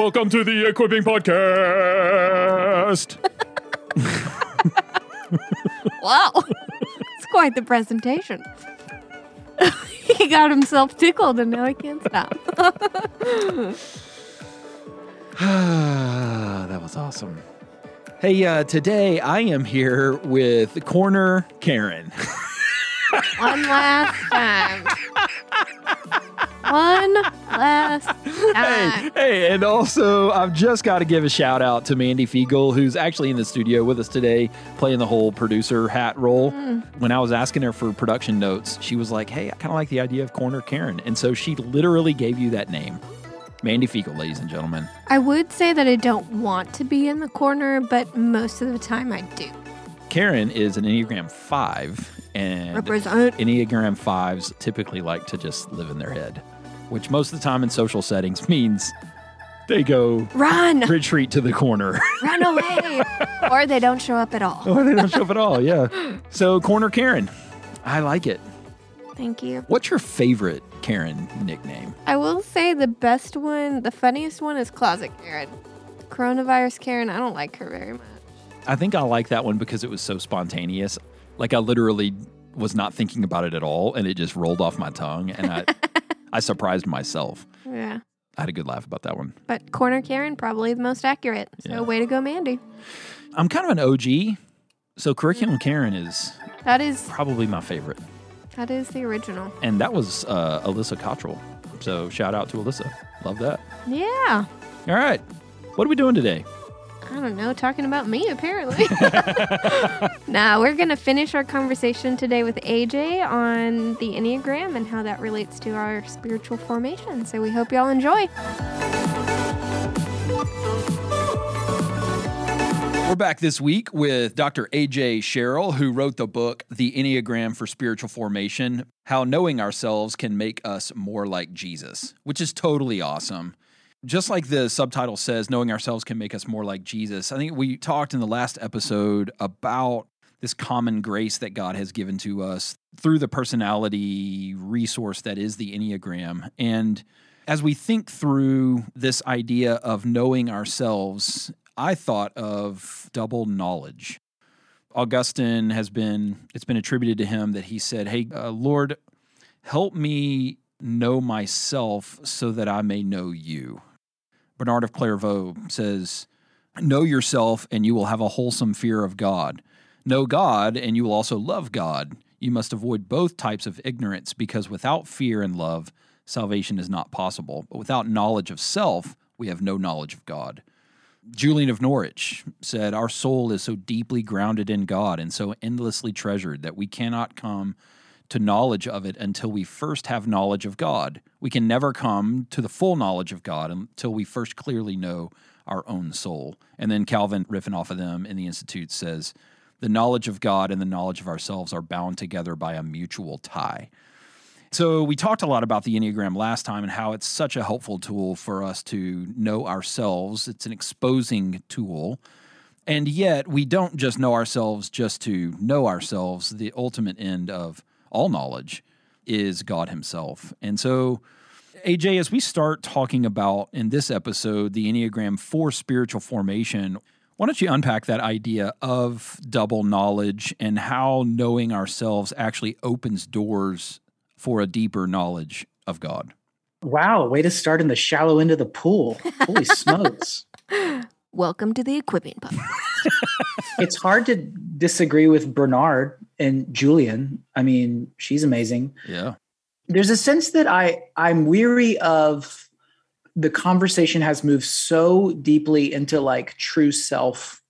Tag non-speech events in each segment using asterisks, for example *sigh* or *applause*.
Welcome to the Equipping Podcast. Wow. it's quite the presentation. *laughs* he got himself tickled and now he can't stop. *laughs* *sighs* that was awesome. Hey, uh, today I am here with Corner Karen. One last time. *laughs* One last *laughs* hey, time. hey, and also I've just got to give a shout out to Mandy Fiegel, who's actually in the studio with us today, playing the whole producer hat role. Hmm. When I was asking her for production notes, she was like, "Hey, I kind of like the idea of Corner Karen," and so she literally gave you that name, Mandy Fiegel, ladies and gentlemen. I would say that I don't want to be in the corner, but most of the time I do. Karen is an Enneagram Five, and Represent. Enneagram Fives typically like to just live in their head, which most of the time in social settings means they go Run! retreat to the corner. *laughs* Run away! or they don't show up at all. or they don't show up at all. Yeah. So Corner Karen, I like it. Thank you. What's your favorite Karen nickname? I will say the best one, the funniest one is Closet Karen. Coronavirus Karen, I don't like her very much. I think I like that one because it was so spontaneous. Like I literally was not thinking about it at all, and it just rolled off my tongue, and I *laughs* I surprised myself. Yeah. I had a good laugh about that one. But Corner Karen, probably the most accurate. So Yeah. way to go, Mandy. I'm kind of an OG, so Curriculum Karen is That is probably my favorite, that is the original. and that was uh, Alyssa Cottrell. So shout out to Alyssa. Love that. Yeah. All right, what are we doing today? I don't know, talking about me apparently. *laughs* nah, we're gonna finish our conversation today with AJ on the Enneagram and how that relates to our spiritual formation. So we hope y'all enjoy. We're back this week with Dr. AJ Sherrill, who wrote the book, The Enneagram for Spiritual Formation How Knowing Ourselves Can Make Us More Like Jesus, which is totally awesome. Just like the subtitle says, Knowing Ourselves Can Make Us More Like Jesus, I think we talked in the last episode about this common grace that God has given to us through the personality resource that is the Enneagram. And as we think through this idea of knowing ourselves, I thought of double knowledge. Augustine has been, it's been attributed to him that he said, Hey, uh, Lord, help me know myself so that I may know you. Bernard of Clairvaux says, Know yourself and you will have a wholesome fear of God. Know God and you will also love God. You must avoid both types of ignorance because without fear and love, salvation is not possible. But without knowledge of self, we have no knowledge of God. Julian of Norwich said, Our soul is so deeply grounded in God and so endlessly treasured that we cannot come to knowledge of it until we first have knowledge of God. We can never come to the full knowledge of God until we first clearly know our own soul. And then Calvin, riffing off of them in the Institute, says, The knowledge of God and the knowledge of ourselves are bound together by a mutual tie. So, we talked a lot about the Enneagram last time and how it's such a helpful tool for us to know ourselves. It's an exposing tool. And yet, we don't just know ourselves just to know ourselves. The ultimate end of all knowledge is God Himself. And so, AJ, as we start talking about in this episode the Enneagram for spiritual formation, why don't you unpack that idea of double knowledge and how knowing ourselves actually opens doors for a deeper knowledge of God? Wow, way to start in the shallow end of the pool. Holy *laughs* smokes. Welcome to the Equipping Pub. It's hard to disagree with Bernard and Julian. I mean, she's amazing. Yeah. There's a sense that I I'm weary of the conversation has moved so deeply into like true self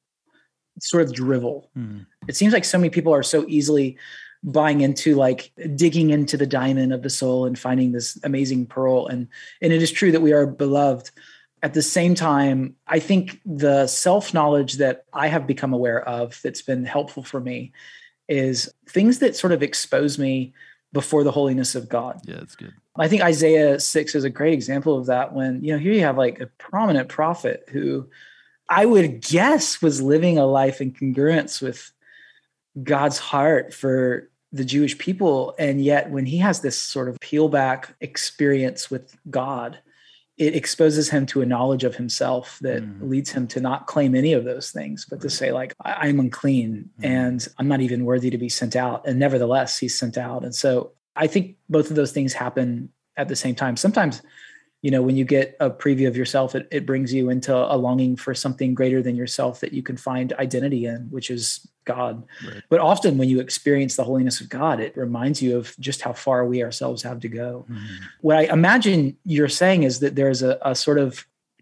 sort of drivel. Hmm. It seems like so many people are so easily buying into like digging into the diamond of the soul and finding this amazing pearl and and it is true that we are beloved at the same time i think the self knowledge that i have become aware of that's been helpful for me is things that sort of expose me before the holiness of god Yeah, that's good. I think Isaiah 6 is a great example of that when, you know, here you have like a prominent prophet who I would guess was living a life in congruence with God's heart for the Jewish people. And yet when he has this sort of peel back experience with God, it exposes him to a knowledge of himself that Mhm. leads him to not claim any of those things, but to say, like, I- I'm unclean Mhm. and I'm not even worthy to be sent out. And nevertheless, he's sent out. And so I think both of those things happen at the same time. Sometimes, you know, when you get a preview of yourself, it, it brings you into a longing for something greater than yourself that you can find identity in, which is God. Right. But often when you experience the holiness of God, it reminds you of just how far we ourselves have to go Mhm. what I imagine you're saying is that there's a, a sort of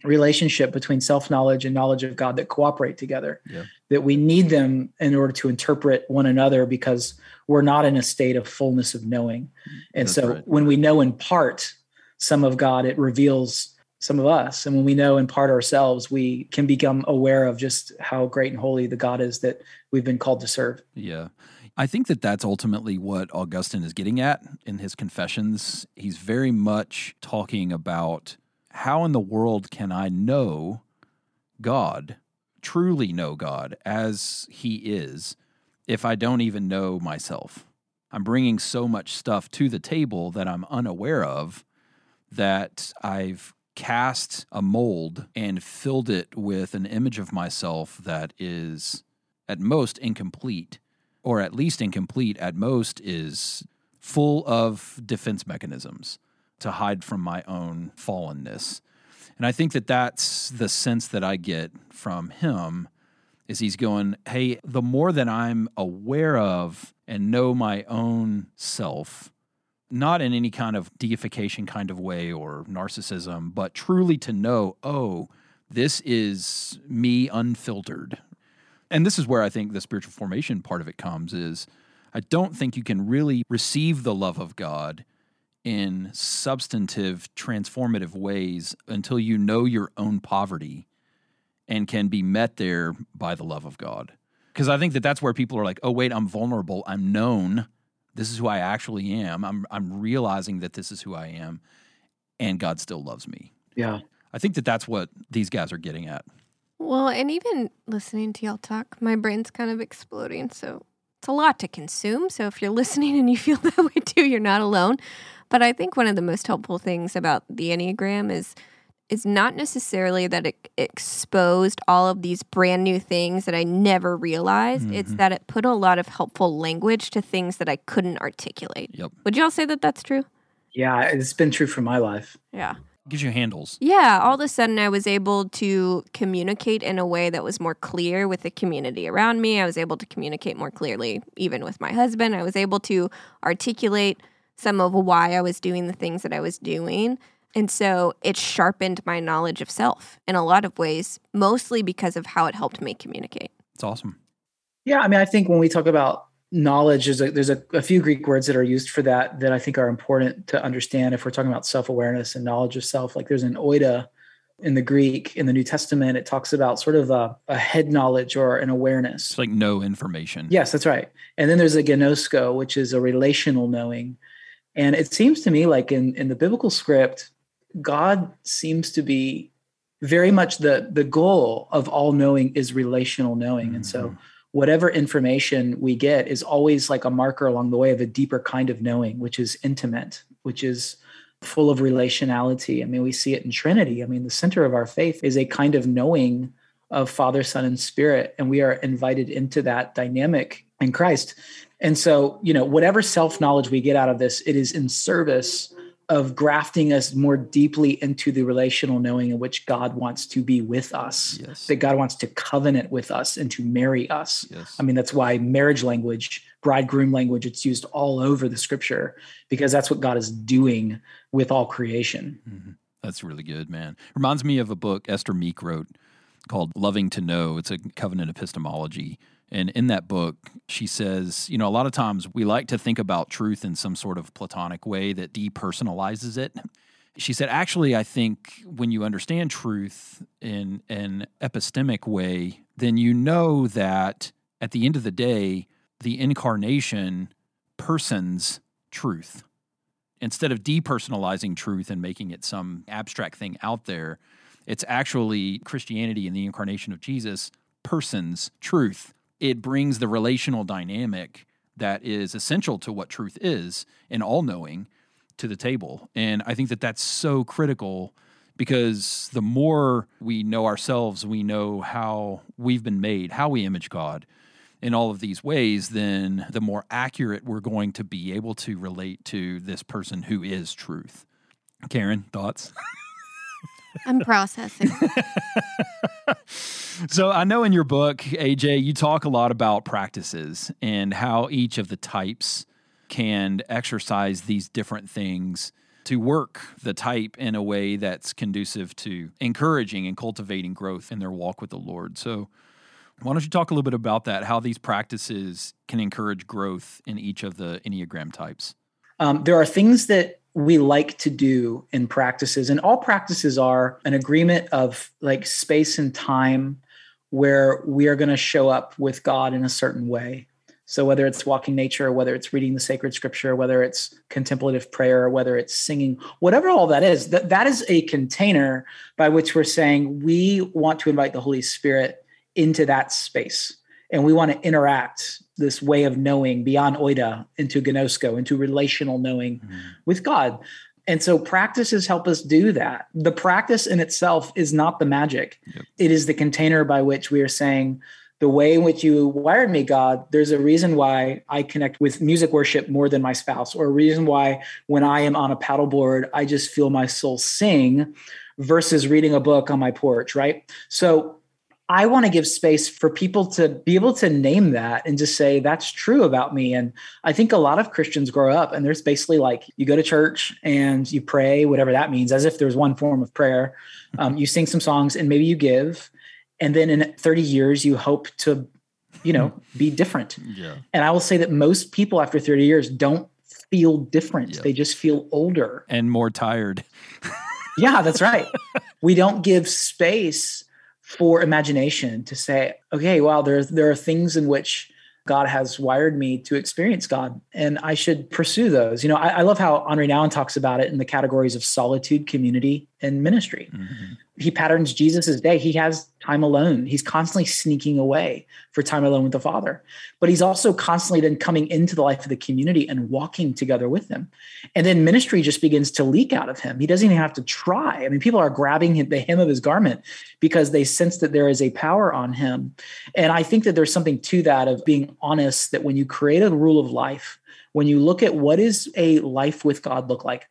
relationship between self knowledge and knowledge of God that cooperate together. Yeah. That we need them in order to interpret one another because we're not in a state of fullness of knowing. And That's so right. when we know in part some of God, it reveals some of us. And when we know in part ourselves, we can become aware of just how great and holy the God is that we've been called to serve. Yeah. I think that that's ultimately what Augustine is getting at in his confessions. He's very much talking about how in the world can I know God, truly know God as he is, if I don't even know myself? I'm bringing so much stuff to the table that I'm unaware of that I've cast a mold and filled it with an image of myself that is at most incomplete, or at least incomplete, at most is full of defense mechanisms to hide from my own fallenness. And I think that that's the sense that I get from him is he's going, "Hey, the more that I'm aware of and know my own self, not in any kind of deification kind of way or narcissism, but truly to know, oh, this is me unfiltered. And this is where I think the spiritual formation part of it comes is I don't think you can really receive the love of God in substantive transformative ways until you know your own poverty and can be met there by the love of God. Because I think that that's where people are like, "Oh wait, I'm vulnerable. I'm known. This is who I actually am. I'm I'm realizing that this is who I am and God still loves me." Yeah. I think that that's what these guys are getting at. Well, and even listening to y'all talk, my brain's kind of exploding. So it's a lot to consume. So if you're *laughs* listening and you feel *laughs* that way too, you're not alone. But I think one of the most helpful things about the Enneagram is is not necessarily that it exposed all of these brand new things that I never realized. It's Mhm. that it put a lot of helpful language to things that I couldn't articulate. Yep. Would y'all say that that's true? Yeah. It's been true for my life. Yeah. Gives you handles. Yeah, all of a sudden I was able to communicate in a way that was more clear with the community around me. I was able to communicate more clearly even with my husband. I was able to articulate some of why I was doing the things that I was doing. And so it sharpened my knowledge of self in a lot of ways, mostly because of how it helped me communicate. It's awesome. Yeah, I mean, I think when we talk about knowledge, there's a, there's a, a few Greek words that are used for that that I think are important to understand if we're talking about self awareness and knowledge of self. Like there's an oida in the Greek in the New Testament. It talks about sort of a, a head knowledge or an awareness. It's like no information. Yes, that's right. And then there's a gnosko, which is a relational knowing. And it seems to me like in, in the biblical script, God seems to be very much the the goal of all knowing is relational knowing. And so Mhm. whatever information we get is always like a marker along the way of a deeper kind of knowing, which is intimate, which is full of relationality. I mean, we see it in Trinity. I mean, the center of our faith is a kind of knowing of Father, Son, and Spirit, and we are invited into that dynamic in Christ. And so, you know, whatever self knowledge we get out of this, it is in service of grafting us more deeply into the relational knowing in which God wants to be with us, Yes. that God wants to covenant with us and to marry us. Yes. I mean, that's why marriage language, bridegroom language, it's used all over the scripture because that's what God is doing with all creation. Mhm. That's really good, man. Reminds me of a book Esther Meek wrote called Loving to Know. It's a covenant epistemology. And in that book, she says, you know, a lot of times we like to think about truth in some sort of platonic way that depersonalizes it. She said, actually, I think when you understand truth in an epistemic way, then you know that at the end of the day, the incarnation persons truth instead of depersonalizing truth and making it some abstract thing out there, it's actually Christianity and the incarnation of Jesus persons truth. It brings the relational dynamic that is essential to what truth is and all knowing to the table. And I think that that's so critical because the more we know ourselves, we know how we've been made, how we image God in all of these ways, then the more accurate we're going to be able to relate to this person who is truth. Karen, thoughts? *laughs* I'm processing. *laughs* so I know in your book, AJ, you talk a lot about practices and how each of the types can exercise these different things to work the type in a way that's conducive to encouraging and cultivating growth in their walk with the Lord. So why don't you talk a little bit about that, how these practices can encourage growth in each of the Enneagram types? Um, there are things that we like to do in practices, and all practices are an agreement of like space and time where we are going to show up with God in a certain way. So whether it's walking nature, whether it's reading the sacred scripture, whether it's contemplative prayer, whether it's singing, whatever all that is, that, that is a container by which we're saying we want to invite the Holy Spirit into that space. And we want to interact this way of knowing beyond oida into gnosko, into relational knowing mm-hmm. with God. And so practices help us do that. The practice in itself is not the magic. Yep. It is the container by which we are saying, the way in which you wired me, God, there's a reason why I connect with music worship more than my spouse, or a reason why when I am on a paddleboard, I just feel my soul sing versus reading a book on my porch, right? So I want to give space for people to be able to name that and just say, that's true about me. And I think a lot of Christians grow up and there's basically like you go to church and you pray, whatever that means, as if there's one form of prayer. Um, you sing some songs and maybe you give. And then in 30 years, you hope to, you know, be different. Yeah. And I will say that most people after 30 years don't feel different. Yep. They just feel older and more tired. yeah, that's right. we don't give space for imagination to say, okay, wow, there, there are things in which God has wired me to experience God, and I should pursue those. You know, I, I love how Henri Nouwen talks about it in the categories of solitude, community, and ministry. Mm-hmm he patterns Jesus's day. He has time alone. He's constantly sneaking away for time alone with the Father. But he's also constantly then coming into the life of the community and walking together with them. And then ministry just begins to leak out of him. He doesn't even have to try. I mean, people are grabbing the hem of his garment because they sense that there is a power on him. And I think that there's something to that of being honest that when you create a rule of life, when you look at what is a life with God look like,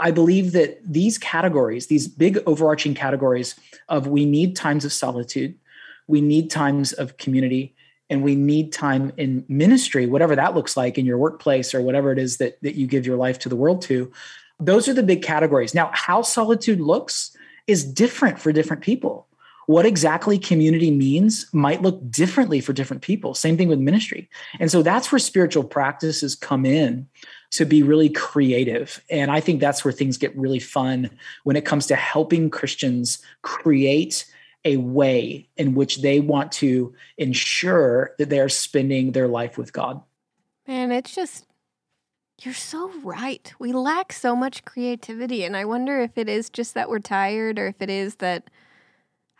I believe that these categories, these big overarching categories of we need times of solitude, we need times of community, and we need time in ministry, whatever that looks like in your workplace or whatever it is that, that you give your life to the world to. Those are the big categories. Now, how solitude looks is different for different people. What exactly community means might look differently for different people. Same thing with ministry. And so that's where spiritual practices come in to be really creative. And I think that's where things get really fun when it comes to helping Christians create a way in which they want to ensure that they're spending their life with God. Man, it's just, you're so right. We lack so much creativity. And I wonder if it is just that we're tired or if it is that,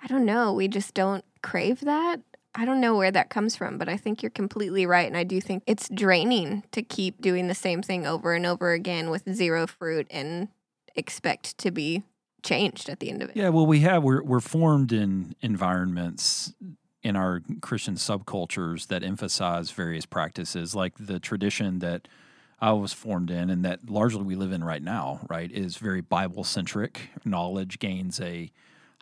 I don't know, we just don't crave that. I don't know where that comes from, but I think you're completely right. And I do think it's draining to keep doing the same thing over and over again with zero fruit and expect to be changed at the end of it. Yeah, well, we have, we're, we're formed in environments in our Christian subcultures that emphasize various practices, like the tradition that I was formed in and that largely we live in right now, right, is very Bible centric. Knowledge gains a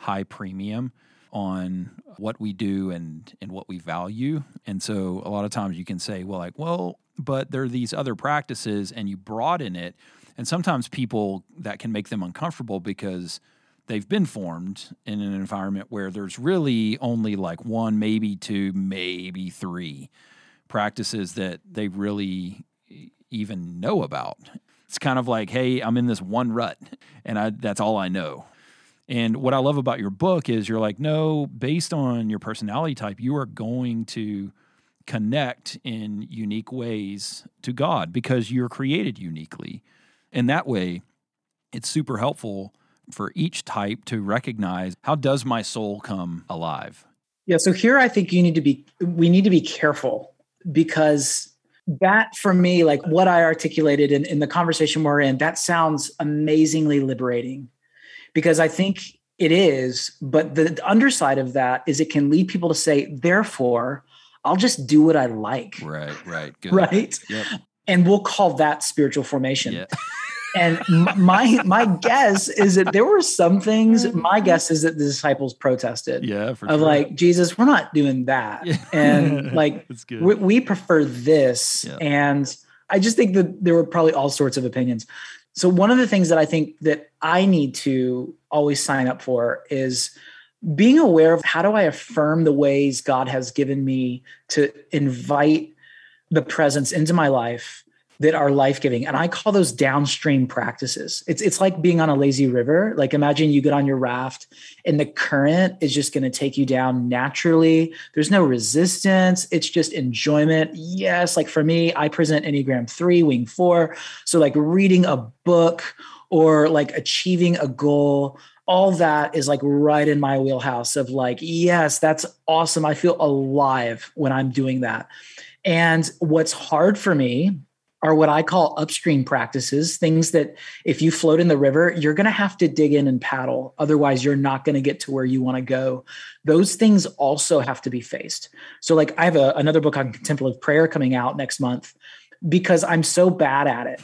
high premium on what we do and and what we value. And so a lot of times you can say, well, like, well, but there are these other practices, and you broaden it. And sometimes people that can make them uncomfortable because they've been formed in an environment where there's really only like one, maybe two, maybe three practices that they really even know about. It's kind of like, hey, I'm in this one rut, and I, that's all I know. And what I love about your book is you're like, no, based on your personality type, you are going to connect in unique ways to God because you're created uniquely. And that way, it's super helpful for each type to recognize how does my soul come alive? Yeah, so here I think you need to be we need to be careful because that for me, like what I articulated in, in the conversation we're in, that sounds amazingly liberating because I think it is. But the underside of that is it can lead people to say, therefore, I'll just do what I like. Right, right, *laughs* good. Right. Yep. And we'll call that spiritual formation. Yeah. *laughs* And my my guess is that there were some things. *laughs* My guess is that the disciples protested Yeah, of sure. like Jesus, we're not doing that, Yeah. and like we, we prefer this. Yeah. And I just think that there were probably all sorts of opinions. So one of the things that I think that I need to always sign up for is being aware of how do I affirm the ways God has given me to invite the presence into my life that are life-giving. And i call those downstream practices. It's it's like being on a lazy river. Like imagine you get on your raft and the current is just going to take you down naturally. There's no resistance. It's just enjoyment. Yes like for me i present enneagram 3 wing 4 so like reading a book or like achieving a goal all that is like right in my wheelhouse of like yes that's awesome. I feel alive when i'm doing that. And what's hard for me are what I call upstream practices, things that if you float in the river, you're going to have to dig in and paddle. Otherwise, you're not going to get to where you want to go. Those things also have to be faced. So, like, I have a, another book on contemplative prayer coming out next month because I'm so bad at it.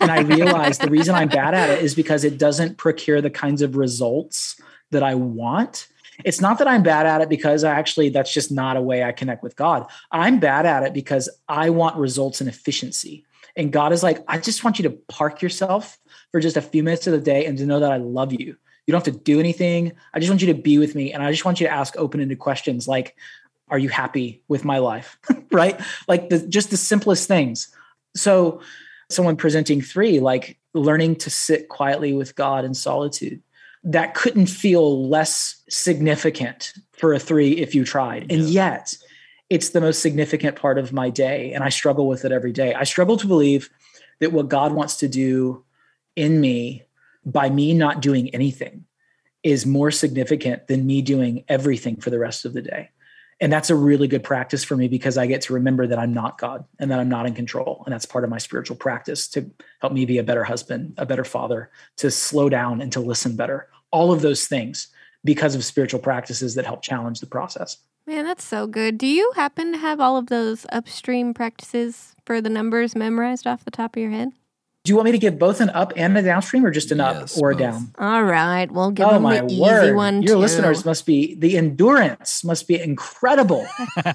And I realize the reason I'm bad at it is because it doesn't procure the kinds of results that I want. It's not that I'm bad at it because I actually that's just not a way I connect with God. I'm bad at it because I want results and efficiency. And God is like, I just want you to park yourself for just a few minutes of the day and to know that I love you. You don't have to do anything. I just want you to be with me. And I just want you to ask open ended questions like, Are you happy with my life? *laughs* right? Like the, just the simplest things. So, someone presenting three, like learning to sit quietly with God in solitude, that couldn't feel less significant for a three if you tried. And yet, it's the most significant part of my day and i struggle with it every day. I struggle to believe that what god wants to do in me by me not doing anything is more significant than me doing everything for the rest of the day. And that's a really good practice for me because i get to remember that i'm not god and that i'm not in control. And that's part of my spiritual practice to help me be a better husband a better father to slow down and to listen better. All of those things because of spiritual practices that help challenge the process Man, that's so good. Do you happen to have all of those upstream practices for the numbers memorized off the top of your head? Do you want me to give both an up and a downstream, or just an Yes, up or a down? All right, we'll give oh them my the easy word! one Your too. listeners must be the endurance must be incredible. *laughs*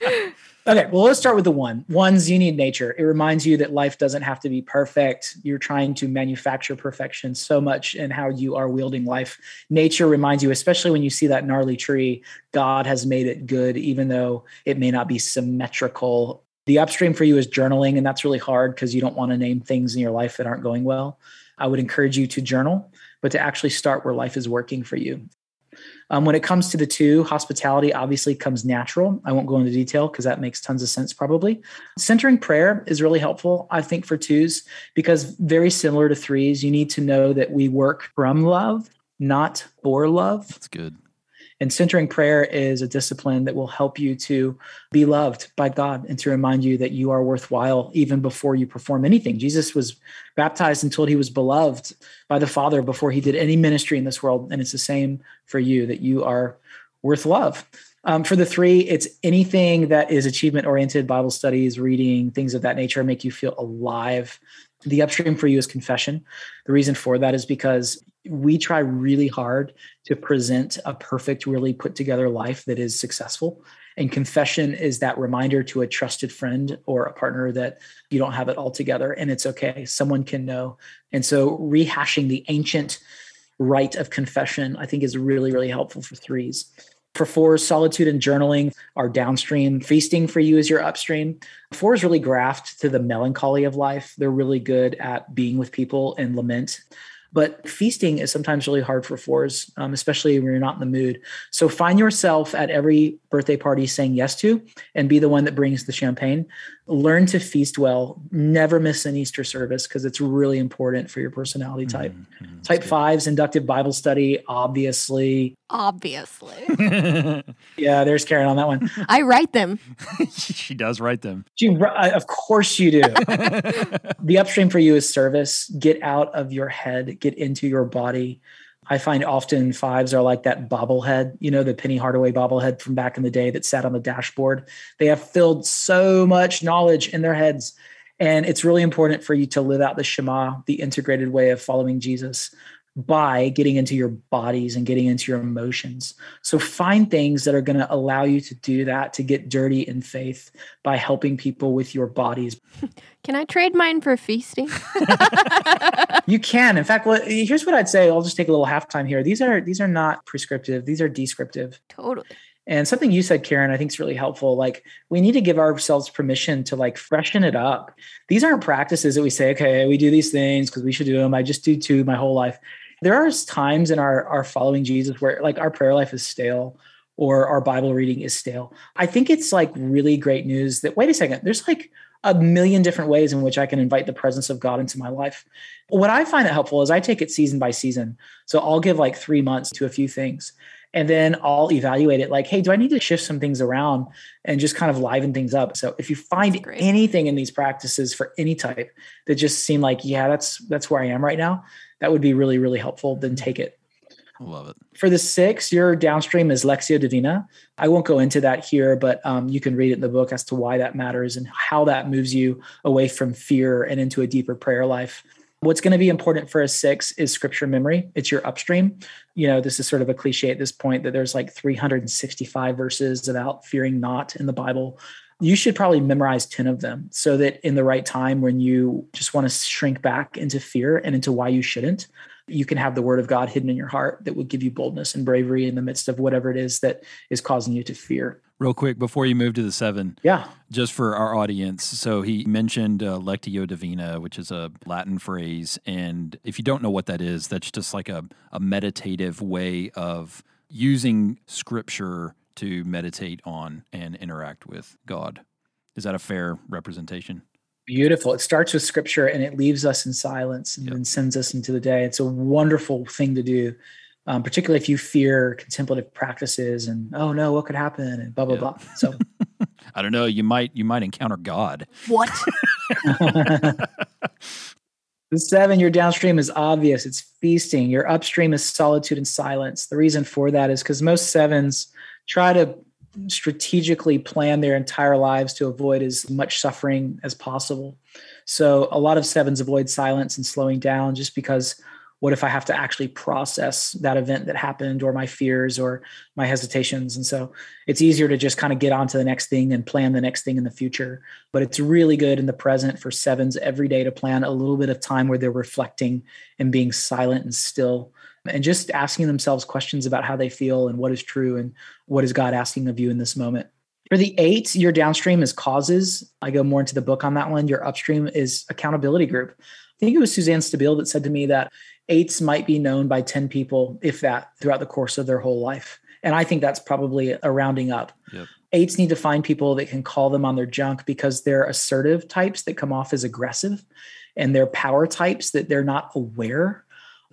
*laughs* okay, well, let's start with the one. One's need nature. It reminds you that life doesn't have to be perfect. You're trying to manufacture perfection so much in how you are wielding life. Nature reminds you, especially when you see that gnarly tree, God has made it good, even though it may not be symmetrical. The upstream for you is journaling, and that's really hard because you don't want to name things in your life that aren't going well. I would encourage you to journal, but to actually start where life is working for you. Um, when it comes to the two, hospitality obviously comes natural. I won't go into detail because that makes tons of sense probably. Centering prayer is really helpful, I think, for twos, because very similar to threes, you need to know that we work from love, not for love. That's good. And centering prayer is a discipline that will help you to be loved by God and to remind you that you are worthwhile even before you perform anything. Jesus was baptized and told he was beloved by the Father before he did any ministry in this world. And it's the same for you that you are worth love. Um, for the three, it's anything that is achievement oriented, Bible studies, reading, things of that nature make you feel alive. The upstream for you is confession. The reason for that is because we try really hard to present a perfect, really put together life that is successful. And confession is that reminder to a trusted friend or a partner that you don't have it all together and it's okay. Someone can know. And so rehashing the ancient rite of confession, I think, is really, really helpful for threes. For fours, solitude and journaling are downstream. Feasting for you is your upstream. Fours really graft to the melancholy of life. They're really good at being with people and lament. But feasting is sometimes really hard for fours, um, especially when you're not in the mood. So find yourself at every birthday party saying yes to and be the one that brings the champagne. Learn to feast well. Never miss an Easter service because it's really important for your personality type. Mhm, Type that's fives, inductive Bible study, obviously. Obviously. *laughs* Yeah, there's Karen on that one. I write them. *laughs* she does write them. Gee, uh, of course you do. *laughs* the upstream for you is service. Get out of your head, get into your body. I find often fives are like that bobblehead, you know, the Penny Hardaway bobblehead from back in the day that sat on the dashboard. They have filled so much knowledge in their heads. And it's really important for you to live out the Shema, the integrated way of following Jesus, by getting into your bodies and getting into your emotions. So find things that are going to allow you to do that, to get dirty in faith by helping people with your bodies. *laughs* Can I trade mine for feasting? *laughs* you can. In fact, well, here's what I'd say. I'll just take a little halftime here. These are these are not prescriptive. These are descriptive. Totally. And something you said, Karen, I think is really helpful. Like we need to give ourselves permission to like freshen it up. These aren't practices that we say, okay, we do these things because we should do them. I just do two my whole life. There are times in our our following Jesus where like our prayer life is stale or our Bible reading is stale. I think it's like really great news that wait a second, there's like a million different ways in which I can invite the presence of God into my life. What I find that helpful is I take it season by season. So I'll give like three months to a few things. And then I'll evaluate it like, hey, do I need to shift some things around and just kind of liven things up? So if you find anything in these practices for any type that just seem like, yeah, that's that's where I am right now, that would be really, really helpful, then take it. I love it. For the six, your downstream is Lectio Divina. I won't go into that here, but um, you can read it in the book as to why that matters and how that moves you away from fear and into a deeper prayer life. What's going to be important for a six is scripture memory. It's your upstream. You know, this is sort of a cliche at this point that there's like 365 verses about fearing not in the Bible. You should probably memorize 10 of them so that in the right time when you just want to shrink back into fear and into why you shouldn't, you can have the word of God hidden in your heart that would give you boldness and bravery in the midst of whatever it is that is causing you to fear. Real quick before you move to the seven, yeah, just for our audience. So he mentioned uh, lectio divina, which is a Latin phrase, and if you don't know what that is, that's just like a, a meditative way of using scripture to meditate on and interact with God. Is that a fair representation? Beautiful. It starts with scripture and it leaves us in silence and yep. then sends us into the day. It's a wonderful thing to do, um, particularly if you fear contemplative practices and oh no, what could happen and blah blah yep. blah. So *laughs* I don't know. You might you might encounter God. What? *laughs* *laughs* the seven, your downstream is obvious. It's feasting. Your upstream is solitude and silence. The reason for that is because most sevens try to strategically plan their entire lives to avoid as much suffering as possible. So a lot of sevens avoid silence and slowing down just because what if I have to actually process that event that happened or my fears or my hesitations? And so it's easier to just kind of get on to the next thing and plan the next thing in the future. But it's really good in the present for sevens every day to plan a little bit of time where they're reflecting and being silent and still and just asking themselves questions about how they feel and what is true and what is God asking of you in this moment. For the eight, your downstream is causes. I go more into the book on that one. Your upstream is accountability group. I think it was Suzanne Stabile that said to me that eights might be known by 10 people, if that, throughout the course of their whole life. And I think that's probably a rounding up. Yep. Eights need to find people that can call them on their junk because they're assertive types that come off as aggressive and they're power types that they're not aware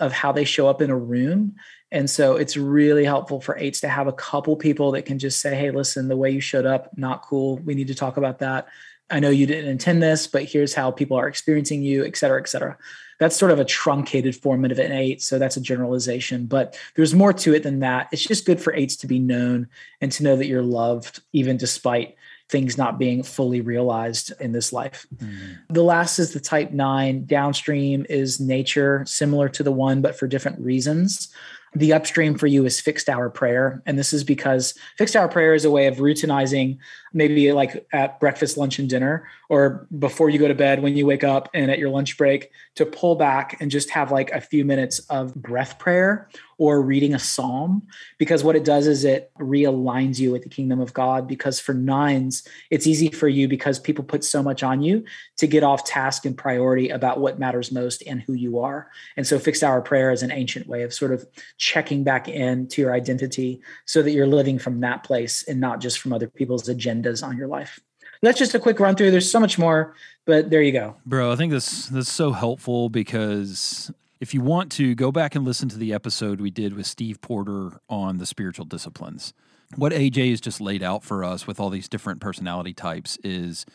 of how they show up in a room. And so it's really helpful for eights to have a couple people that can just say, hey, listen, the way you showed up, not cool. We need to talk about that. I know you didn't intend this, but here's how people are experiencing you, et cetera, et cetera. That's sort of a truncated form of an eight. So that's a generalization, but there's more to it than that. It's just good for eights to be known and to know that you're loved, even despite things not being fully realized in this life. Mm-hmm. The last is the type nine. Downstream is nature, similar to the one, but for different reasons. The upstream for you is fixed hour prayer. And this is because fixed hour prayer is a way of routinizing, maybe like at breakfast, lunch, and dinner, or before you go to bed, when you wake up and at your lunch break, to pull back and just have like a few minutes of breath prayer or reading a psalm because what it does is it realigns you with the kingdom of God. Because for nines, it's easy for you because people put so much on you to get off task and priority about what matters most and who you are. And so, fixed hour prayer is an ancient way of sort of checking back in to your identity so that you're living from that place and not just from other people's agendas on your life that's just a quick run through. There's so much more, but there you go. Bro, I think this is so helpful because if you want to go back and listen to the episode we did with Steve Porter on the spiritual disciplines, what AJ has just laid out for us with all these different personality types is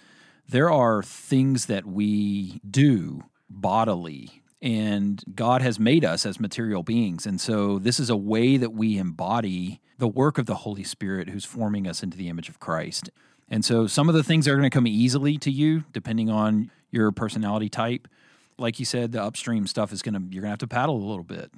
there are things that we do bodily And God has made us as material beings. And so this is a way that we embody the work of the Holy Spirit who's forming us into the image of Christ. And so some of the things are going to come easily to you depending on your personality type. Like you said, the upstream stuff is to, you're to have to paddle a little bit.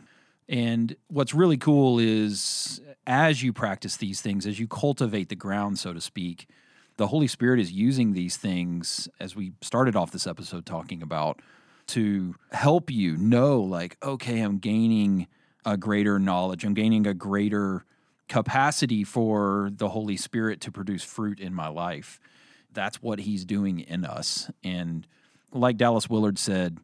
And what's really cool is as you practice these things, as you cultivate the ground, so to speak, the Holy Spirit is using these things, as we started off this episode talking about, to help you know, like, okay, I'm gaining a greater knowledge, I'm gaining a greater capacity for the Holy Spirit to produce fruit in my life. That's what He's doing in us. And like Dallas Willard said,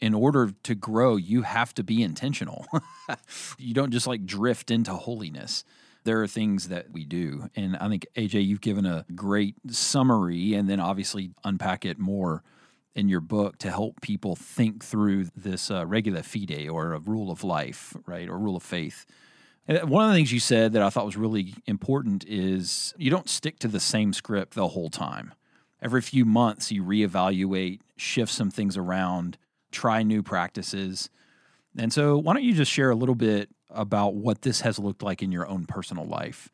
in order to grow, you have to be intentional. *laughs* you don't just like drift into holiness. There are things that we do. And I think, AJ, you've given a great summary and then obviously unpack it more in your book to help people think through this uh, regula fide or a rule of life, right? Or rule of faith. And one of the things you said that I thought was really important is you don't stick to the same script the whole time. Every few months, you reevaluate, shift some things around, try new practices. And so, why don't you just share a little bit about what this has looked like in your own personal life?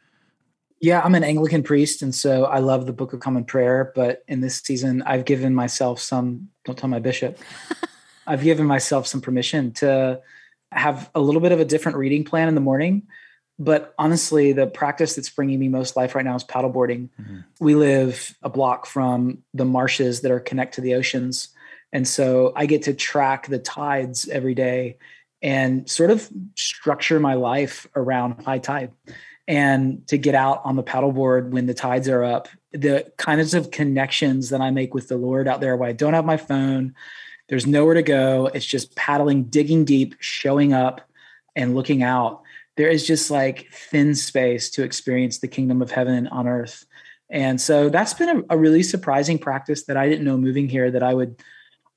Yeah, I'm an Anglican priest, and so I love the Book of Common Prayer. But in this season, I've given myself some, don't tell my bishop, *laughs* I've given myself some permission to have a little bit of a different reading plan in the morning. But honestly, the practice that's bringing me most life right now is paddleboarding. Mm-hmm. We live a block from the marshes that are connect to the oceans. And so I get to track the tides every day and sort of structure my life around high tide and to get out on the paddleboard when the tides are up. The kinds of connections that I make with the Lord out there where I don't have my phone, there's nowhere to go. It's just paddling, digging deep, showing up, and looking out. There is just like thin space to experience the kingdom of heaven on earth. And so that's been a, a really surprising practice that I didn't know moving here that I would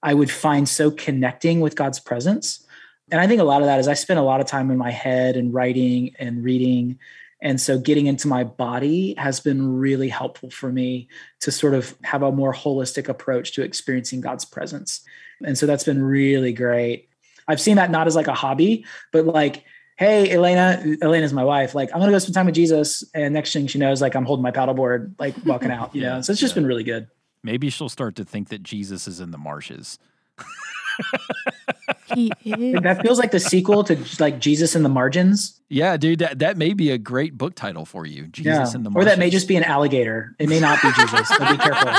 I would find so connecting with God's presence. And I think a lot of that is I spend a lot of time in my head and writing and reading and so getting into my body has been really helpful for me to sort of have a more holistic approach to experiencing God's presence. And so that's been really great. I've seen that not as like a hobby, but like, hey, Elena, Elena's my wife. Like, I'm gonna go spend time with Jesus. And next thing she knows, like I'm holding my paddleboard, like walking out, you yeah, know. So it's just yeah. been really good. Maybe she'll start to think that Jesus is in the marshes. *laughs* he is. That feels like the sequel to like Jesus in the Margins. Yeah, dude, that, that may be a great book title for you. Jesus yeah. in the Margins. Or that may just be an alligator. It may not be Jesus. so be careful.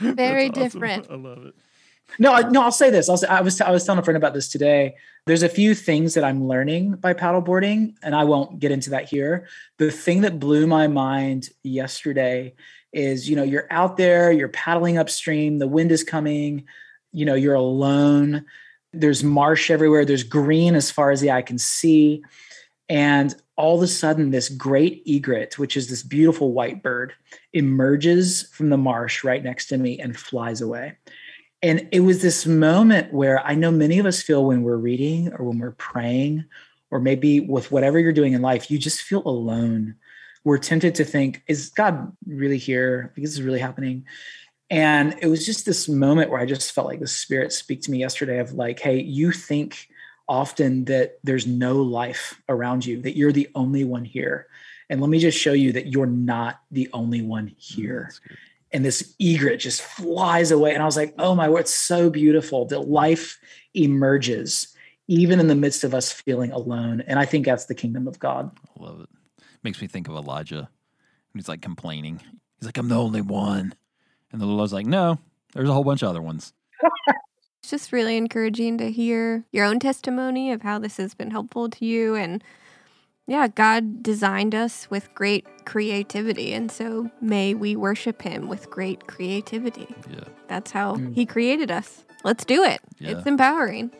*laughs* Very That's different. Awesome. I love it. No, I, no, I'll say this. I'll say, I was I was telling a friend about this today. There's a few things that I'm learning by paddleboarding, and I won't get into that here. The thing that blew my mind yesterday is, you know, you're out there, you're paddling upstream, the wind is coming, you know you're alone there's marsh everywhere there's green as far as the eye can see and all of a sudden this great egret which is this beautiful white bird emerges from the marsh right next to me and flies away and it was this moment where i know many of us feel when we're reading or when we're praying or maybe with whatever you're doing in life you just feel alone we're tempted to think is god really here this is really happening and it was just this moment where I just felt like the spirit speak to me yesterday of like, hey, you think often that there's no life around you, that you're the only one here. And let me just show you that you're not the only one mm, here. And this egret just flies away. And I was like, oh my word, it's so beautiful that life emerges even in the midst of us feeling alone. And I think that's the kingdom of God. I love it. Makes me think of Elijah. He's like complaining. He's like, I'm the only one. And the Lord's like, no, there's a whole bunch of other ones. *laughs* it's just really encouraging to hear your own testimony of how this has been helpful to you. And yeah, God designed us with great creativity. And so may we worship Him with great creativity. Yeah. That's how mm. He created us. Let's do it. Yeah. It's empowering.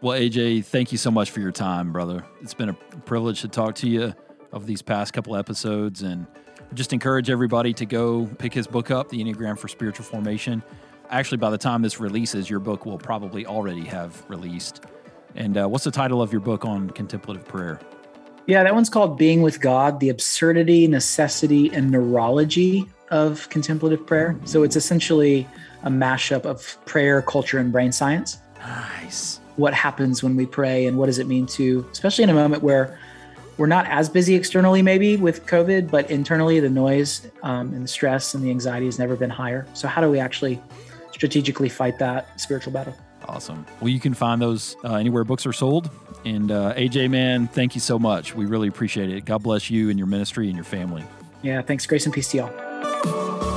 Well, AJ, thank you so much for your time, brother. It's been a privilege to talk to you of these past couple episodes and just encourage everybody to go pick his book up, The Enneagram for Spiritual Formation. Actually, by the time this releases, your book will probably already have released. And uh, what's the title of your book on contemplative prayer? Yeah, that one's called Being with God The Absurdity, Necessity, and Neurology of Contemplative Prayer. So it's essentially a mashup of prayer, culture, and brain science. Nice. what happens when we pray and what does it mean to, especially in a moment where we're not as busy externally, maybe with COVID, but internally the noise um, and the stress and the anxiety has never been higher. So, how do we actually strategically fight that spiritual battle? Awesome. Well, you can find those uh, anywhere books are sold. And uh, AJ, man, thank you so much. We really appreciate it. God bless you and your ministry and your family. Yeah, thanks. Grace and peace to y'all.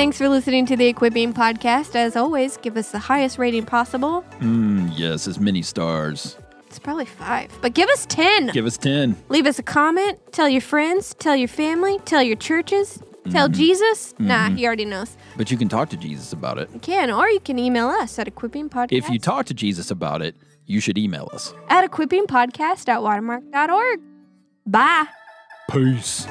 Thanks for listening to the Equipping Podcast. As always, give us the highest rating possible. Mm, yes, as many stars. It's probably five, but give us 10. Give us 10. Leave us a comment. Tell your friends. Tell your family. Tell your churches. Tell mm-hmm. Jesus. Nah, he mm-hmm. already knows. But you can talk to Jesus about it. You can, or you can email us at equippingpodcast If you talk to Jesus about it, you should email us. at equippingpodcast at watermark.org. Bye. Peace.